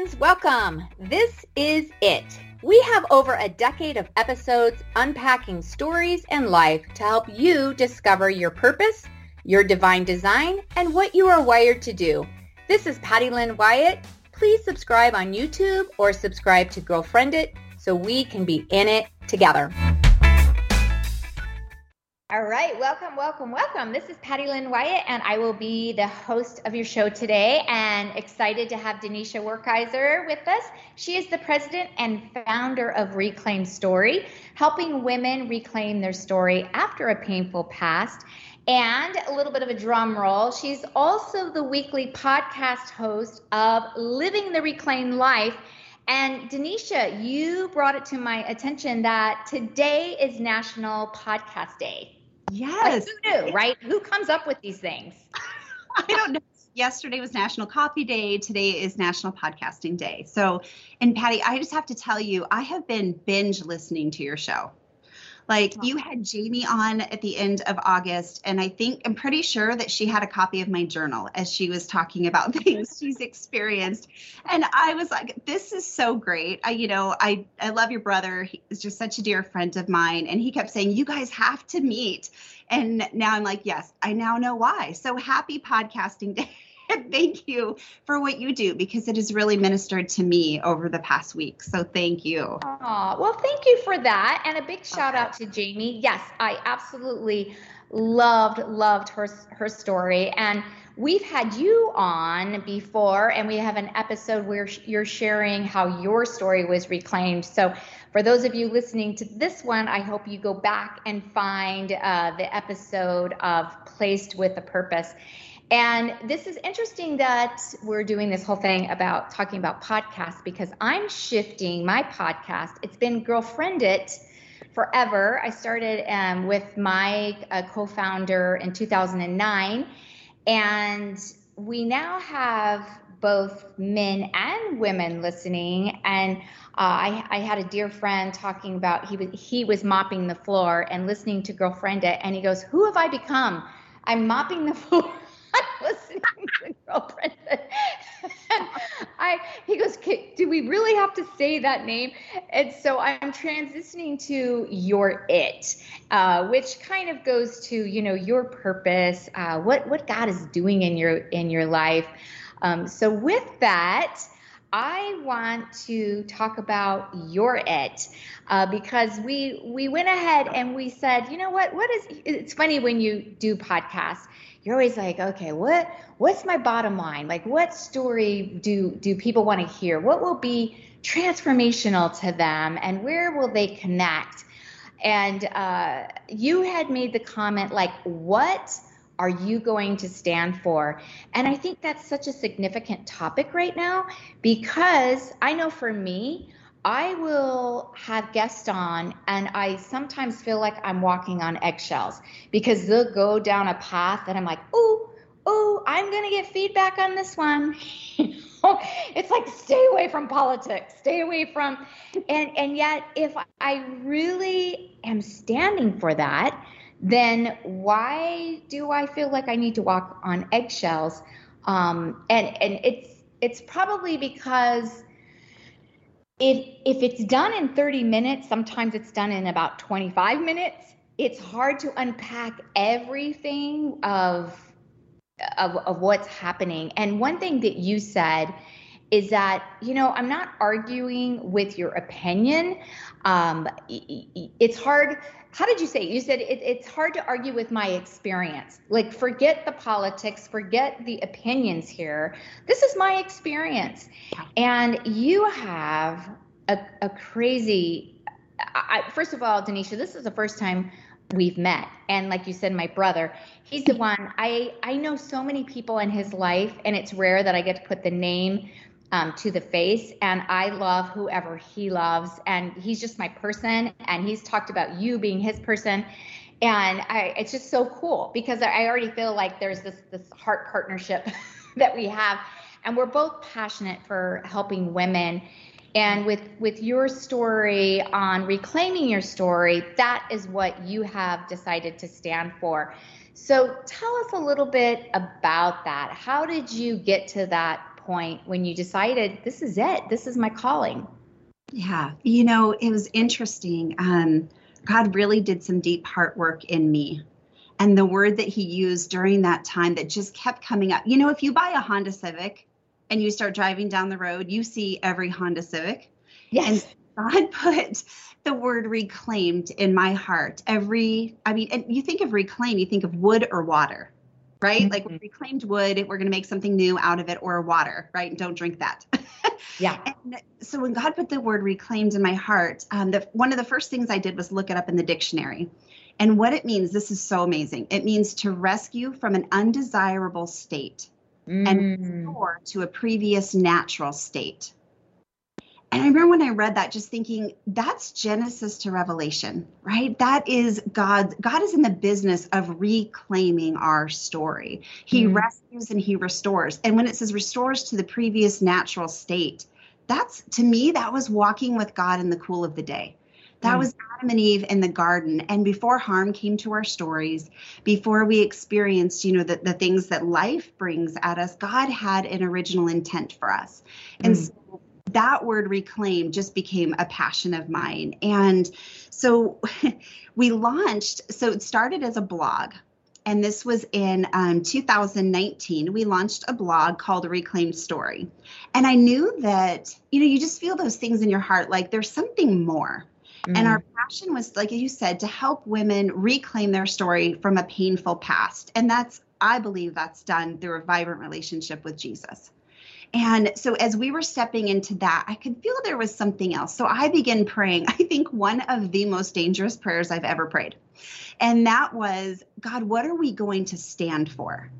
friends, welcome. This is it. We have over a decade of episodes unpacking stories and life to help you discover your purpose, your divine design, and what you are wired to do. This is Patty Lynn Wyatt. Please subscribe on YouTube or subscribe to Girlfriend It so we can be in it together. All right, welcome, welcome, welcome. This is Patty Lynn Wyatt, and I will be the host of your show today. And excited to have Denisha Werkeiser with us. She is the president and founder of Reclaimed Story, helping women reclaim their story after a painful past. And a little bit of a drum roll. She's also the weekly podcast host of Living the Reclaimed Life. And Denisha, you brought it to my attention that today is National Podcast Day. Yes. Like who knew, right? Who comes up with these things? I don't know. Yesterday was National Coffee Day. Today is National Podcasting Day. So, and Patty, I just have to tell you, I have been binge listening to your show. Like you had Jamie on at the end of August, and I think I'm pretty sure that she had a copy of my journal as she was talking about things she's experienced. And I was like, this is so great. I, you know, I I love your brother. He's just such a dear friend of mine. And he kept saying, You guys have to meet. And now I'm like, yes, I now know why. So happy podcasting day. thank you for what you do because it has really ministered to me over the past week. So thank you. Oh, well, thank you for that. And a big shout out to Jamie. Yes, I absolutely loved, loved her, her story. And we've had you on before, and we have an episode where you're sharing how your story was reclaimed. So, for those of you listening to this one, I hope you go back and find uh, the episode of Placed with a Purpose. And this is interesting that we're doing this whole thing about talking about podcasts because I'm shifting my podcast. It's been Girlfriend It forever. I started um, with my uh, co founder in 2009. And we now have both men and women listening. And uh, I, I, had a dear friend talking about he was he was mopping the floor and listening to Girlfriend It, and he goes, "Who have I become? I'm mopping the floor." listening to girlfriend. I, he goes, do we really have to say that name? And so I'm transitioning to your it, uh, which kind of goes to you know your purpose, uh, what what God is doing in your in your life. Um, so with that. I want to talk about your it uh, because we we went ahead and we said, you know what? What is? It's funny when you do podcasts you're always like, okay, what what's my bottom line? Like what story do do people want to hear? What will be transformational to them and where will they connect? And uh, you had made the comment like, what are you going to stand for? And I think that's such a significant topic right now because I know for me, I will have guests on, and I sometimes feel like I'm walking on eggshells because they'll go down a path, and I'm like, oh, oh, I'm going to get feedback on this one. it's like stay away from politics, stay away from, and and yet if I really am standing for that, then why do I feel like I need to walk on eggshells? Um, and and it's it's probably because if if it's done in 30 minutes sometimes it's done in about 25 minutes it's hard to unpack everything of of, of what's happening. And one thing that you said is that you know i'm not arguing with your opinion. Um, it's hard how did you say it? you said it, it's hard to argue with my experience. Like forget the politics forget the opinions here. This is my experience. And you have a, a crazy I, first of all denisha this is the first time we've met and like you said my brother he's the one i i know so many people in his life and it's rare that i get to put the name um, to the face. And I love whoever he loves. And he's just my person. And he's talked about you being his person. And I, it's just so cool because I already feel like there's this this heart partnership that we have, and we're both passionate for helping women. And with with your story on reclaiming your story, that is what you have decided to stand for. So tell us a little bit about that. How did you get to that point when you decided this is it? This is my calling. Yeah, you know, it was interesting. Um, God really did some deep heart work in me. And the word that he used during that time that just kept coming up. You know, if you buy a Honda Civic and you start driving down the road, you see every Honda Civic. Yes. And God put the word reclaimed in my heart. Every, I mean, and you think of reclaim, you think of wood or water, right? Mm-hmm. Like reclaimed wood, we're going to make something new out of it or water, right? Don't drink that. yeah. And so when God put the word reclaimed in my heart, um, the, one of the first things I did was look it up in the dictionary. And what it means, this is so amazing. It means to rescue from an undesirable state mm. and restore to a previous natural state. And I remember when I read that, just thinking that's Genesis to Revelation, right? That is God. God is in the business of reclaiming our story. He mm. rescues and he restores. And when it says restores to the previous natural state, that's to me, that was walking with God in the cool of the day. That mm. was Adam and Eve in the garden. And before harm came to our stories, before we experienced, you know, the, the things that life brings at us, God had an original intent for us. And mm. so that word reclaim just became a passion of mine. And so we launched, so it started as a blog. And this was in um, 2019. We launched a blog called Reclaimed Story. And I knew that, you know, you just feel those things in your heart like there's something more. Mm. And our passion was, like you said, to help women reclaim their story from a painful past. And that's, I believe, that's done through a vibrant relationship with Jesus. And so as we were stepping into that, I could feel there was something else. So I began praying, I think one of the most dangerous prayers I've ever prayed. And that was, God, what are we going to stand for?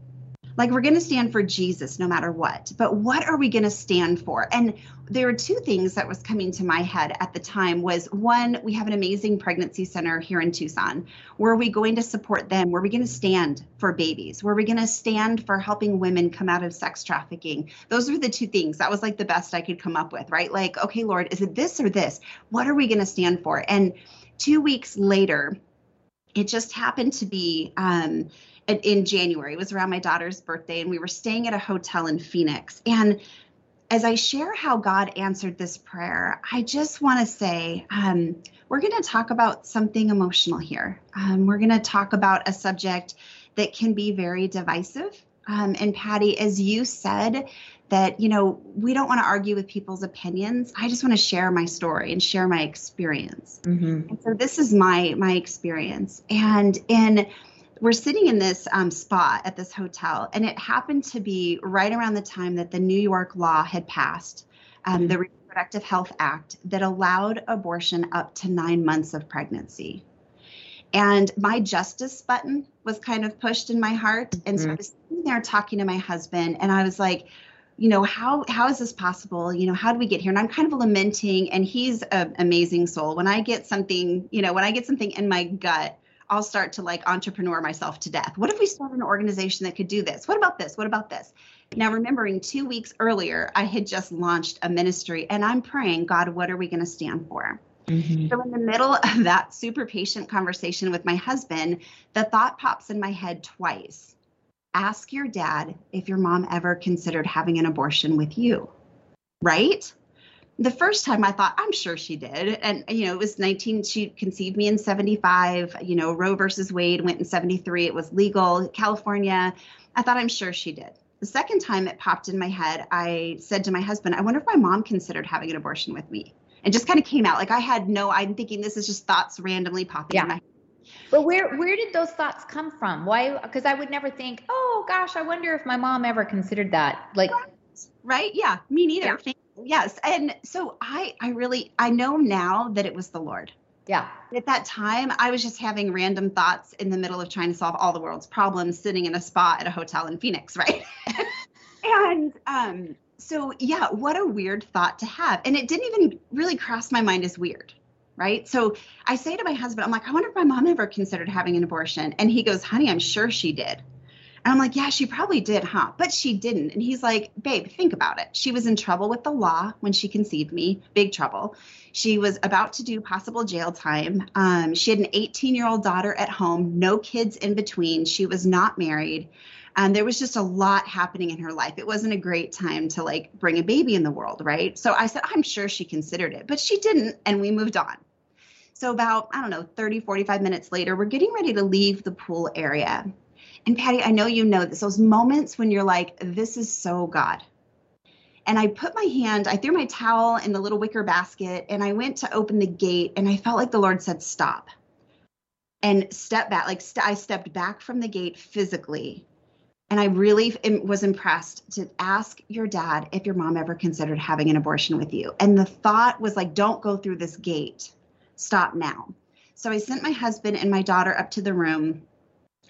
Like we're going to stand for Jesus no matter what. But what are we going to stand for? And there were two things that was coming to my head at the time was one, we have an amazing pregnancy center here in Tucson. Were we going to support them? Were we going to stand for babies? Were we going to stand for helping women come out of sex trafficking? Those were the two things. That was like the best I could come up with, right? Like, okay, Lord, is it this or this? What are we going to stand for? And two weeks later, it just happened to be um, in January. It was around my daughter's birthday, and we were staying at a hotel in Phoenix. And as I share how God answered this prayer, I just want to say um, we're going to talk about something emotional here. Um, we're going to talk about a subject that can be very divisive. Um, and Patty, as you said, that you know we don't want to argue with people's opinions. I just want to share my story and share my experience. Mm-hmm. And so this is my my experience. And in we're sitting in this um, spot at this hotel, and it happened to be right around the time that the New York law had passed, um, the Reproductive Health Act, that allowed abortion up to nine months of pregnancy. And my justice button was kind of pushed in my heart. And mm-hmm. so I was sitting there talking to my husband, and I was like, you know how how is this possible you know how do we get here and i'm kind of lamenting and he's an amazing soul when i get something you know when i get something in my gut I'll start to like entrepreneur myself to death. What if we started an organization that could do this? What about this? What about this? Now, remembering two weeks earlier, I had just launched a ministry and I'm praying, God, what are we going to stand for? Mm-hmm. So, in the middle of that super patient conversation with my husband, the thought pops in my head twice ask your dad if your mom ever considered having an abortion with you, right? The first time I thought, I'm sure she did. And, you know, it was 19, she conceived me in 75. You know, Roe versus Wade went in 73. It was legal. California, I thought, I'm sure she did. The second time it popped in my head, I said to my husband, I wonder if my mom considered having an abortion with me. And just kind of came out. Like I had no, I'm thinking this is just thoughts randomly popping yeah. in my head. But where where did those thoughts come from? Why? Because I would never think, oh gosh, I wonder if my mom ever considered that. Like, right? Yeah, me neither. Yeah yes and so i i really i know now that it was the lord. Yeah. At that time i was just having random thoughts in the middle of trying to solve all the world's problems sitting in a spa at a hotel in phoenix right? And um so yeah what a weird thought to have. And it didn't even really cross my mind as weird right? So i say to my husband i'm like i wonder if my mom ever considered having an abortion? And he goes honey i'm sure she did And I'm like, yeah, she probably did, huh? But she didn't. And he's like, babe, think about it. She was in trouble with the law when she conceived me, big trouble. She was about to do possible jail time. Um, she had an 18 year old daughter at home, no kids in between. She was not married. And there was just a lot happening in her life. It wasn't a great time to like bring a baby in the world, right? So I said, I'm sure she considered it, but she didn't. And we moved on. So about, I don't know, 30, 45 minutes later, we're getting ready to leave the pool area. And Patty, I know you know this, those moments when you're like, this is so God. And I put my hand, I threw my towel in the little wicker basket and I went to open the gate and I felt like the Lord said, stop and step back. Like st- I stepped back from the gate physically. And I really was impressed to ask your dad if your mom ever considered having an abortion with you. And the thought was like, don't go through this gate. Stop now. So I sent my husband and my daughter up to the room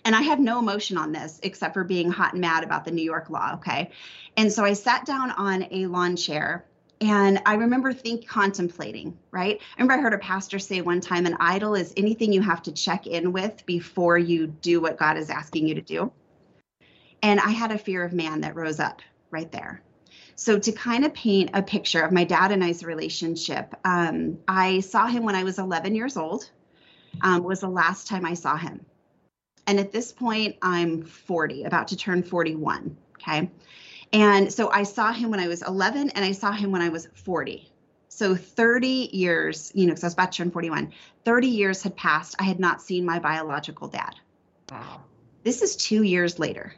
and I have no emotion on this except for being hot and mad about the New York law. Okay. And so I sat down on a lawn chair and I remember think contemplating, right? I remember I heard a pastor say one time an idol is anything you have to check in with before you do what God is asking you to do. And I had a fear of man that rose up right there. So, to kind of paint a picture of my dad and I's relationship, um, I saw him when I was 11 years old, um, was the last time I saw him. And at this point, I'm 40, about to turn 41. Okay. And so I saw him when I was 11 and I saw him when I was 40. So 30 years, you know, because I was about to turn 41, 30 years had passed. I had not seen my biological dad. Wow. This is two years later.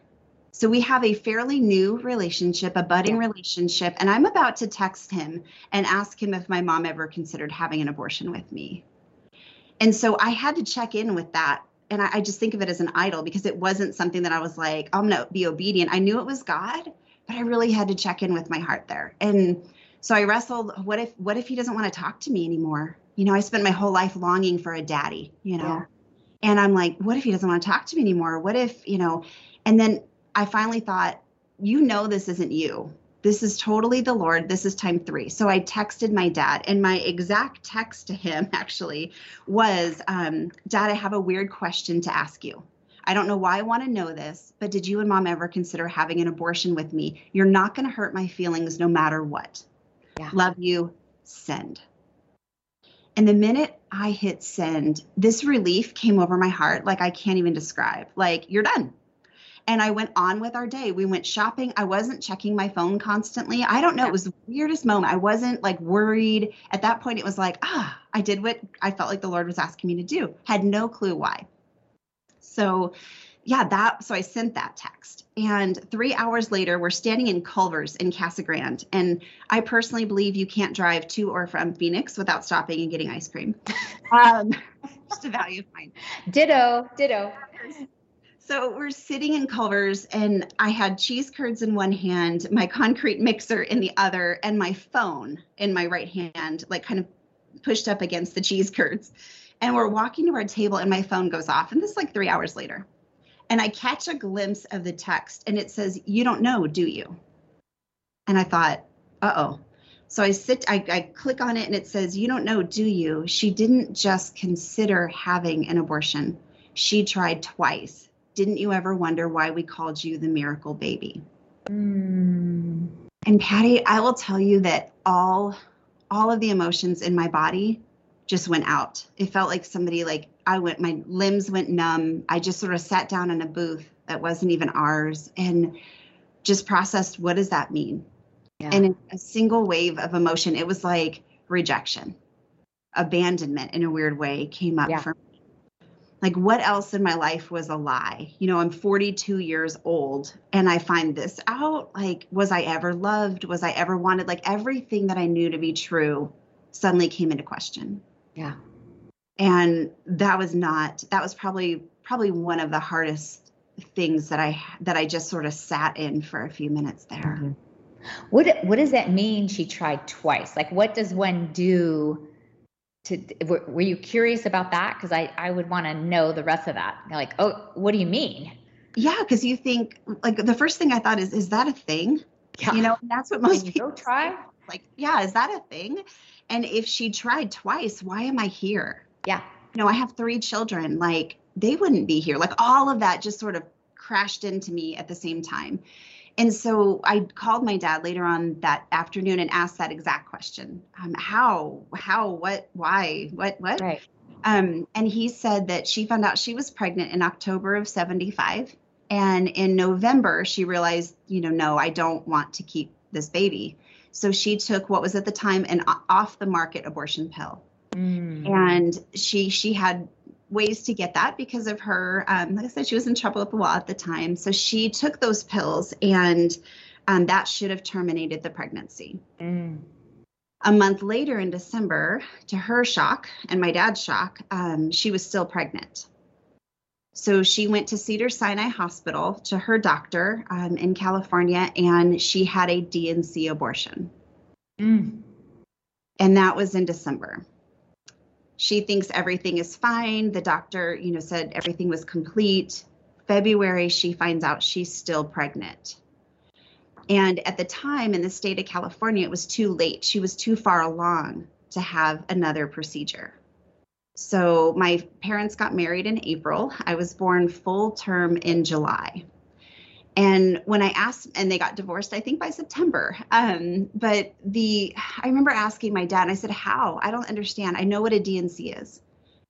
So we have a fairly new relationship, a budding relationship, and I'm about to text him and ask him if my mom ever considered having an abortion with me. And so I had to check in with that and I, I, just think of it as an idol because it wasn't something that I was like, I'm gonna be obedient. I knew it was God, but I really had to check in with my heart there. And so I wrestled, what if what if he doesn't want to talk to me anymore? You know, I spent my whole life longing for a daddy, you know. Yeah. And I'm like, what if he doesn't want to talk to me anymore? What if, you know, and then I finally thought, you know this isn't you this is totally the Lord. This is time three. So I texted my dad, and my exact text to him actually was um, Dad, I have a weird question to ask you. I don't know why I want to know this, but did you and mom ever consider having an abortion with me? You're not going to hurt my feelings no matter what. Yeah. Love you. Send. And the minute I hit send, this relief came over my heart like I can't even describe. Like, you're done and I went on with our day. We went shopping. I wasn't checking my phone constantly. I don't know. It was the weirdest moment. I wasn't like worried. At that point, it was like, ah, I did what I felt like the Lord was asking me to do. Had no clue why. So, yeah, that. So I sent that text. And three hours later, we're standing in Culver's in Casa Grande. And I personally believe you can't drive to or from Phoenix without stopping and getting ice cream. Um, just a value of mine. Ditto, ditto. So we're sitting in Culver's, and I had cheese curds in one hand, my concrete mixer in the other, and my phone in my right hand, like kind of pushed up against the cheese curds. And we're walking to our table, and my phone goes off. And this is like three hours later. And I catch a glimpse of the text, and it says, You don't know, do you? And I thought, Uh oh. So I sit, I, I click on it, and it says, You don't know, do you? She didn't just consider having an abortion, she tried twice didn't you ever wonder why we called you the miracle baby? Mm. And Patty, I will tell you that all all of the emotions in my body just went out. It felt like somebody like I went my limbs went numb. I just sort of sat down in a booth that wasn't even ours and just processed what does that mean? Yeah. And a single wave of emotion, it was like rejection, abandonment in a weird way came up yeah. for me like what else in my life was a lie? You know i'm 42 years old and i find this out like was i ever loved? Was i ever wanted? Like everything that i knew to be true suddenly came into question. Yeah. And that was not that was probably probably one of the hardest things that i that i just sort of sat in for a few minutes there. Mm-hmm. what what does that mean she tried twice? Like what does one do to were, were you curious about that? Because i i would want to know the rest of that. You're like oh what do you mean? Yeah because you think like the first thing i thought is is that a thing? Yeah. you know that's what most people go try? Like yeah is that a thing? And if she tried twice why am i here? Yeah. You know i have three children. Like they wouldn't be here. Like all of that just sort of crashed into me at the same time. And so I called my dad later on that afternoon and asked that exact question: um, How? How? What? Why? What? What? Right. Um, and he said that she found out she was pregnant in October of 75. And in November, she realized, you know, no, I don't want to keep this baby. So she took what was at the time an off the market abortion pill. Mm. And she she had ways to get that because of her um, like i said she was in trouble with the law at the time. So she took those pills and um, that should have terminated the pregnancy. Mm. a month later in december to her shock and my dad's shock um, she was still pregnant. So she went to Cedars-Sinai hospital to her doctor um, in california and she had a D&C abortion. Mm. and that was in december she thinks everything is fine. The doctor, you know, said everything was complete. February, she finds out she's still pregnant. And at the time in the state of California, it was too late. She was too far along to have another procedure. So my parents got married in April. I was born full term in July. And when I asked, and they got divorced, I think by September. Um, but the, I remember asking my dad, and I said, "How? I don't understand. I know what a D&C is,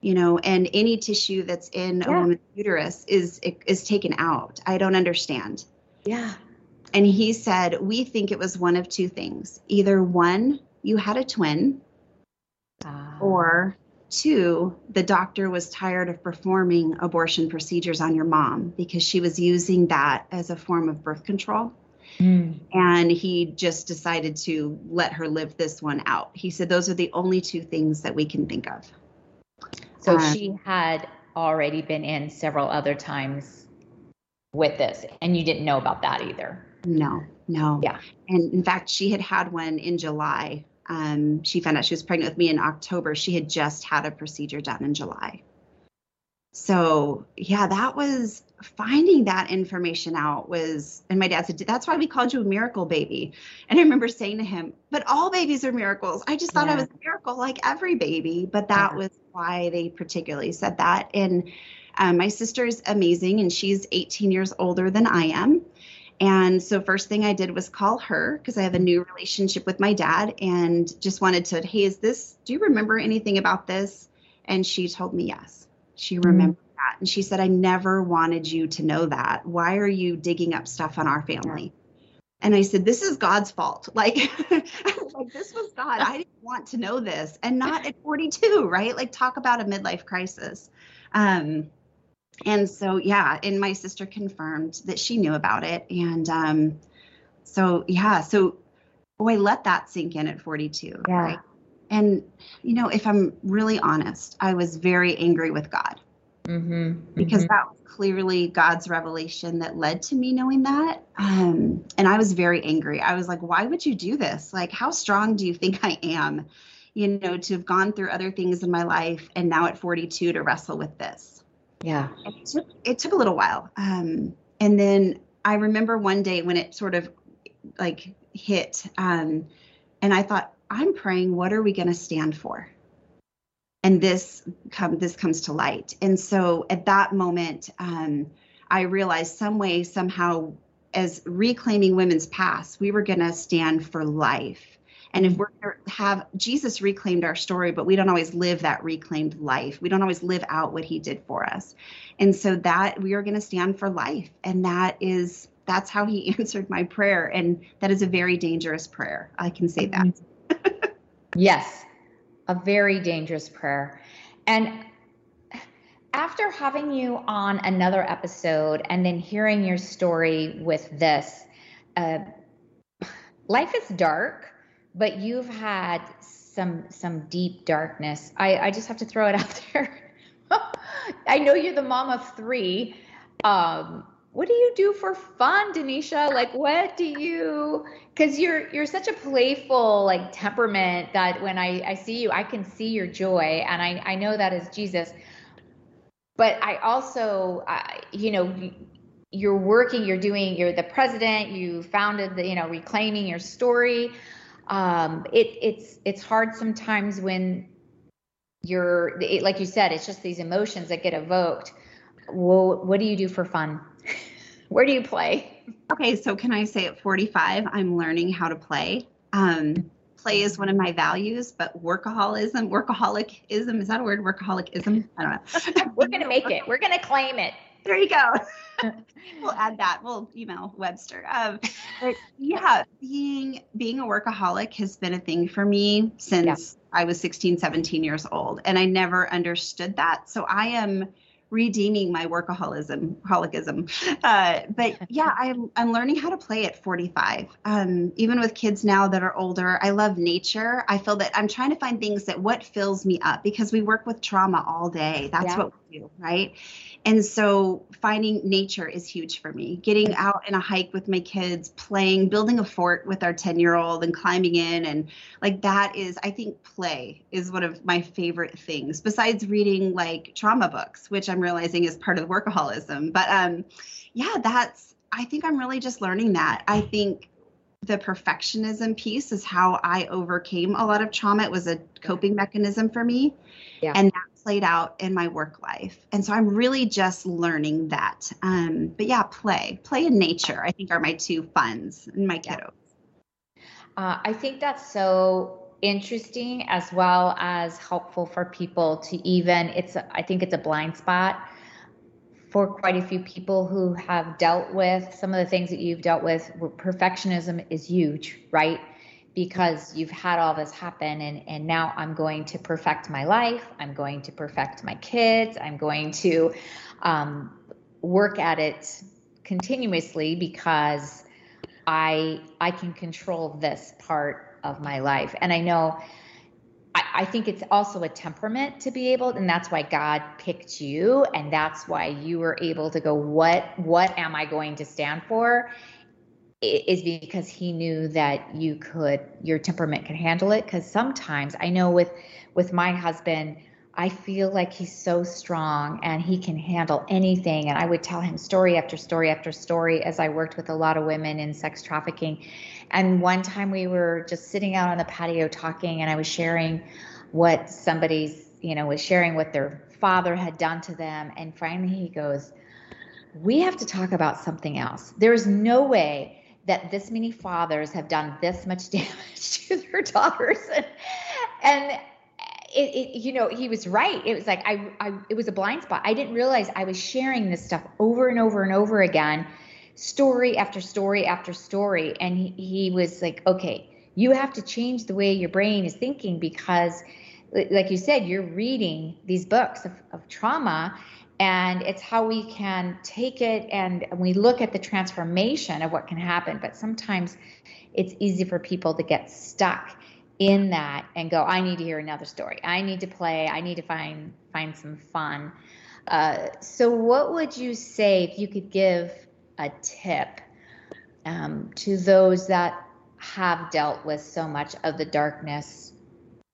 you know, and any tissue that's in yeah. a woman's uterus is is taken out. I don't understand." Yeah. And he said, "We think it was one of two things. Either one, you had a twin, uh. or Two, the doctor was tired of performing abortion procedures on your mom because she was using that as a form of birth control. Mm. And he just decided to let her live this one out. He said, Those are the only two things that we can think of. So um, she had already been in several other times with this, and you didn't know about that either. No, no. Yeah. And in fact, she had had one in July um, she found out she was pregnant with me in October. She had just had a procedure done in July. So, yeah, that was finding that information out was, and my dad said, That's why we called you a miracle baby. And I remember saying to him, But all babies are miracles. I just thought yeah. I was a miracle like every baby. But that yeah. was why they particularly said that. And um, my sister's amazing, and she's 18 years older than I am. And so, first thing I did was call her because I have a new relationship with my dad and just wanted to, hey, is this, do you remember anything about this? And she told me yes. She mm-hmm. remembered mm-hmm. that. And she said, I never wanted you to know that. Why are you digging up stuff on our family? And I said, This is God's fault. Like, like this was God. I didn't want to know this. And not at 42, right? Like, talk about a midlife crisis. Um, and so yeah and my sister confirmed that she knew about it. And um so yeah so boy let that sink in at 42 yeah. right and you know if i'm really honest i was very angry with god. Mm-hmm, because mm-hmm. that was clearly god's revelation that led to me knowing that. Um and i was very angry. I was like why would you do this? Like how strong do you think i am you know to have gone through other things in my life and now at 42 to wrestle with this yeah. It took, it took a little while. Um, and then I remember one day when it sort of like hit, um, and I thought, I'm praying, what are we going to stand for? And this come this comes to light. And so at that moment, um, I realized some way, somehow, as reclaiming women's past, we were going to stand for life and if we're have Jesus reclaimed our story, but we don't always live that reclaimed life. We don't always live out what he did for us. And so that we are going to stand for life. And that is that's how he answered my prayer. And that is a very dangerous prayer. I can say that. yes. A very dangerous prayer. And after having you on another episode and then hearing your story with this, uh, life is dark but you've had some some deep darkness. I, I just have to throw it out there. I know you're the mom of three. Um, what do you do for fun, Denisha? Like, what do you? Because you're you're such a playful like temperament that when I I see you, I can see your joy, and I I know that is Jesus. But I also, I, you know, you're working, you're doing, you're the president, you founded the, you know, reclaiming your story um, it, it's it's hard sometimes when you're it, like you said it's just these emotions that get evoked well what do you do for fun Where do you play? Okay, so can I say at 45, I'm learning how to play. Um, play is one of my values, but workaholism, workaholicism, is that a word? Workaholicism? I don't know. We're going to make it. We're going to claim it. There you go. we'll add that. We'll email Webster. Um, but yeah, being being a workaholic has been a thing for me since yeah. I was 16, 17 years old, and I never understood that. So I am redeeming my workaholism holicism uh, but yeah I'm, I'm learning how to play at 45 um, even with kids now that are older i love nature i feel that i'm trying to find things that what fills me up because we work with trauma all day that's yeah. what do right and so finding nature is huge for me. Getting out in a hike with my kids, playing, building a fort with our 10 year old and climbing in. And like that is, I think play is one of my favorite things besides reading like trauma books, which I'm realizing is part of the workaholism. But um, yeah, that's, I think I'm really just learning that. I think the perfectionism piece is how I overcame a lot of trauma. It was a coping mechanism for me. Yeah. And that played out in my work life. And so I'm really just learning that. Um, but yeah, play, play in nature, I think are my two funds and my kiddos. Uh, I think that's so interesting as well as helpful for people to even, it's, I think it's a blind spot for quite a few people who have dealt with some of the things that you've dealt with. Perfectionism is huge, right? Because you've had all this happen and and now I'm going to perfect my life. I'm going to perfect my kids. I'm going to um, work at it continuously because I I can control this part of my life. And I know I, I think it's also a temperament to be able and that's why God picked you and that's why you were able to go what what am I going to stand for is because he knew that you could your temperament could handle it. Because sometimes i know with with my husband i feel like he's so strong and he can handle anything. And i would tell him story after story after story as i worked with a lot of women in sex trafficking. And one time we were just sitting out on the patio talking and i was sharing what somebody's you know was sharing what their father had done to them. And finally he goes we have to talk about something else. There's no way that this many fathers have done this much damage to their daughters. And, and it, it, you know he was right. It was like I, I it was a blind spot. I didn't realize i was sharing this stuff over and over and over again story after story after story. And he, he was like okay you have to change the way your brain is thinking because like you said you're reading these books of, of trauma and it's how we can take it and we look at the transformation of what can happen. But sometimes it's easy for people to get stuck in that and go i need to hear another story. I need to play. I need to find find some fun. Uh, so what would you say if you could give a tip um, to those that have dealt with so much of the darkness?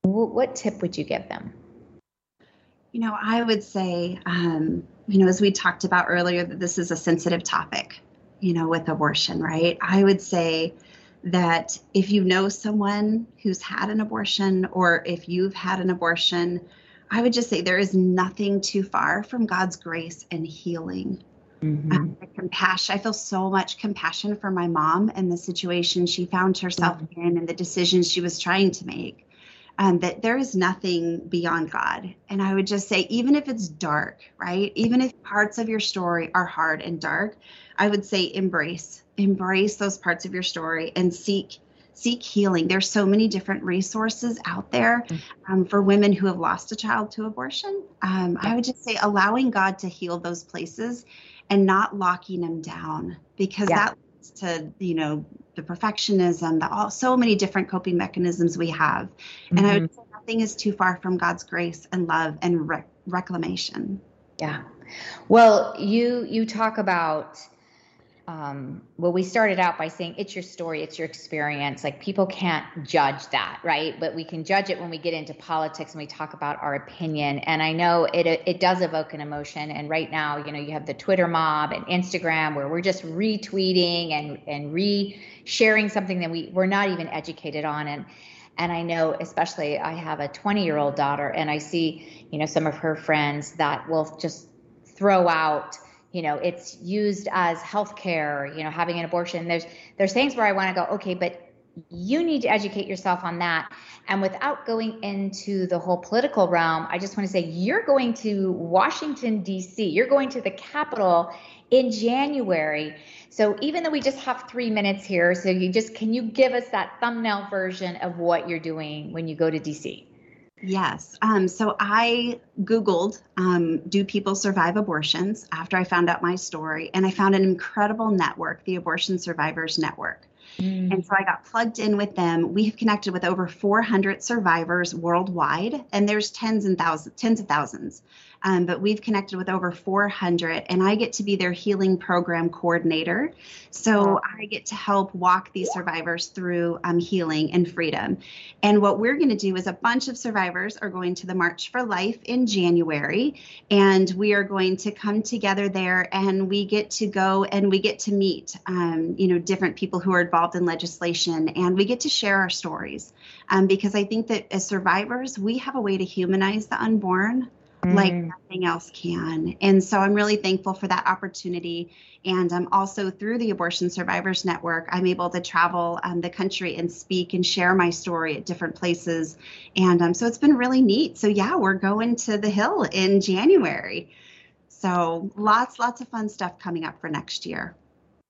What tip would you give them you know, I would say, um, you know, as we talked about earlier, that this is a sensitive topic, you know, with abortion, right? I would say that if you know someone who's had an abortion or if you've had an abortion, I would just say there is nothing too far from God's grace and healing. Mm-hmm. Um, compassion. I feel so much compassion for my mom and the situation she found herself mm-hmm. in and the decisions she was trying to make um, that there is nothing beyond God. And I would just say, even if it's dark, right? Even if parts of your story are hard and dark, I would say embrace, embrace those parts of your story and seek seek healing. There's so many different resources out there um, for women who have lost a child to abortion. Um, I would just say allowing God to heal those places and not locking them down because yeah. that to you know the perfectionism, the all so many different coping mechanisms we have. And mm-hmm. I would mm-hmm. say nothing is too far from God's grace and love and re- reclamation. Yeah. Well, you you talk about um, well, we started out by saying it's your story, it's your experience. Like people can't judge that, right? But we can judge it when we get into politics and we talk about our opinion. And I know it it does evoke an emotion. And right now, you know, you have the Twitter mob and Instagram where we're just retweeting and and re-sharing something that we we're not even educated on. And and I know, especially, I have a 20 year old daughter, and I see, you know, some of her friends that will just throw out you know it's used as healthcare you know having an abortion. There's there's things where i want to go okay but you need to educate yourself on that. And without going into the whole political realm i just want to say you're going to washington d.c you're going to the capitol in january. So even though we just have three minutes here so you just can you give us that thumbnail version of what you're doing when you go to dc Yes. Um, so I Googled, um, do people survive abortions after I found out my story? And I found an incredible network, the Abortion Survivors Network. Mm. And so I got plugged in with them. We have connected with over 400 survivors worldwide, and there's tens and thousands, tens of thousands um, but we've connected with over 400, and I get to be their healing program coordinator. So I get to help walk these survivors through um, healing and freedom. And what we're going to do is a bunch of survivors are going to the March for Life in January, and we are going to come together there, and we get to go and we get to meet, um, you know, different people who are involved in legislation, and we get to share our stories. Um, because I think that as survivors, we have a way to humanize the unborn mm. like nothing else can. And so I'm really thankful for that opportunity. And um, also through the Abortion Survivors Network, I'm able to travel um, the country and speak and share my story at different places. And um, so it's been really neat. So, yeah, we're going to the Hill in January. So, lots, lots of fun stuff coming up for next year.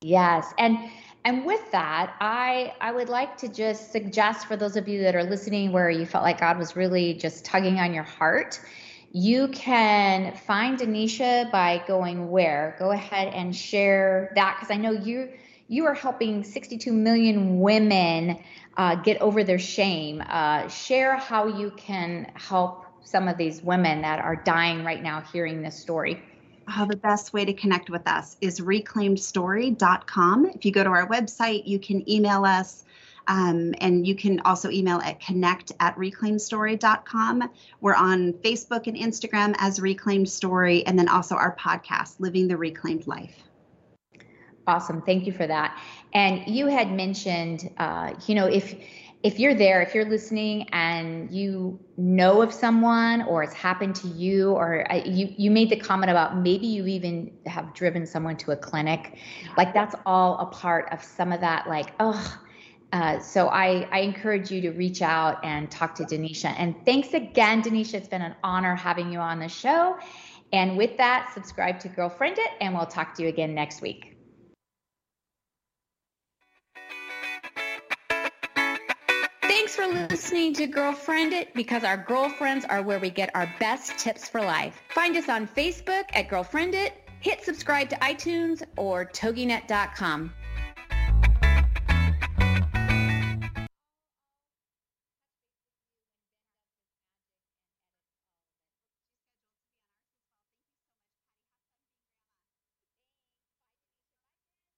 Yes. And and with that, I I would like to just suggest for those of you that are listening where you felt like God was really just tugging on your heart you can find Denisha by going where? Go ahead and share that because I know you you are helping 62 million women uh, get over their shame. Uh, share how you can help some of these women that are dying right now hearing this story. Oh, the best way to connect with us is reclaimedstory.com. If you go to our website, you can email us um, and you can also email at connect at reclaimedstory.com. We're on Facebook and Instagram as Reclaimed Story, and then also our podcast, Living the Reclaimed Life. Awesome. Thank you for that. And you had mentioned, uh, you know, if if you're there, if you're listening and you know of someone or it's happened to you, or uh, you you made the comment about maybe you even have driven someone to a clinic, like that's all a part of some of that, like oh uh, so I, I, encourage you to reach out and talk to Denisha. And thanks again, Denisha. It's been an honor having you on the show. And with that, subscribe to Girlfriend It, and we'll talk to you again next week. Thanks for listening to Girlfriend It because our girlfriends are where we get our best tips for life. Find us on Facebook at Girlfriend It, hit subscribe to iTunes or toginet.com.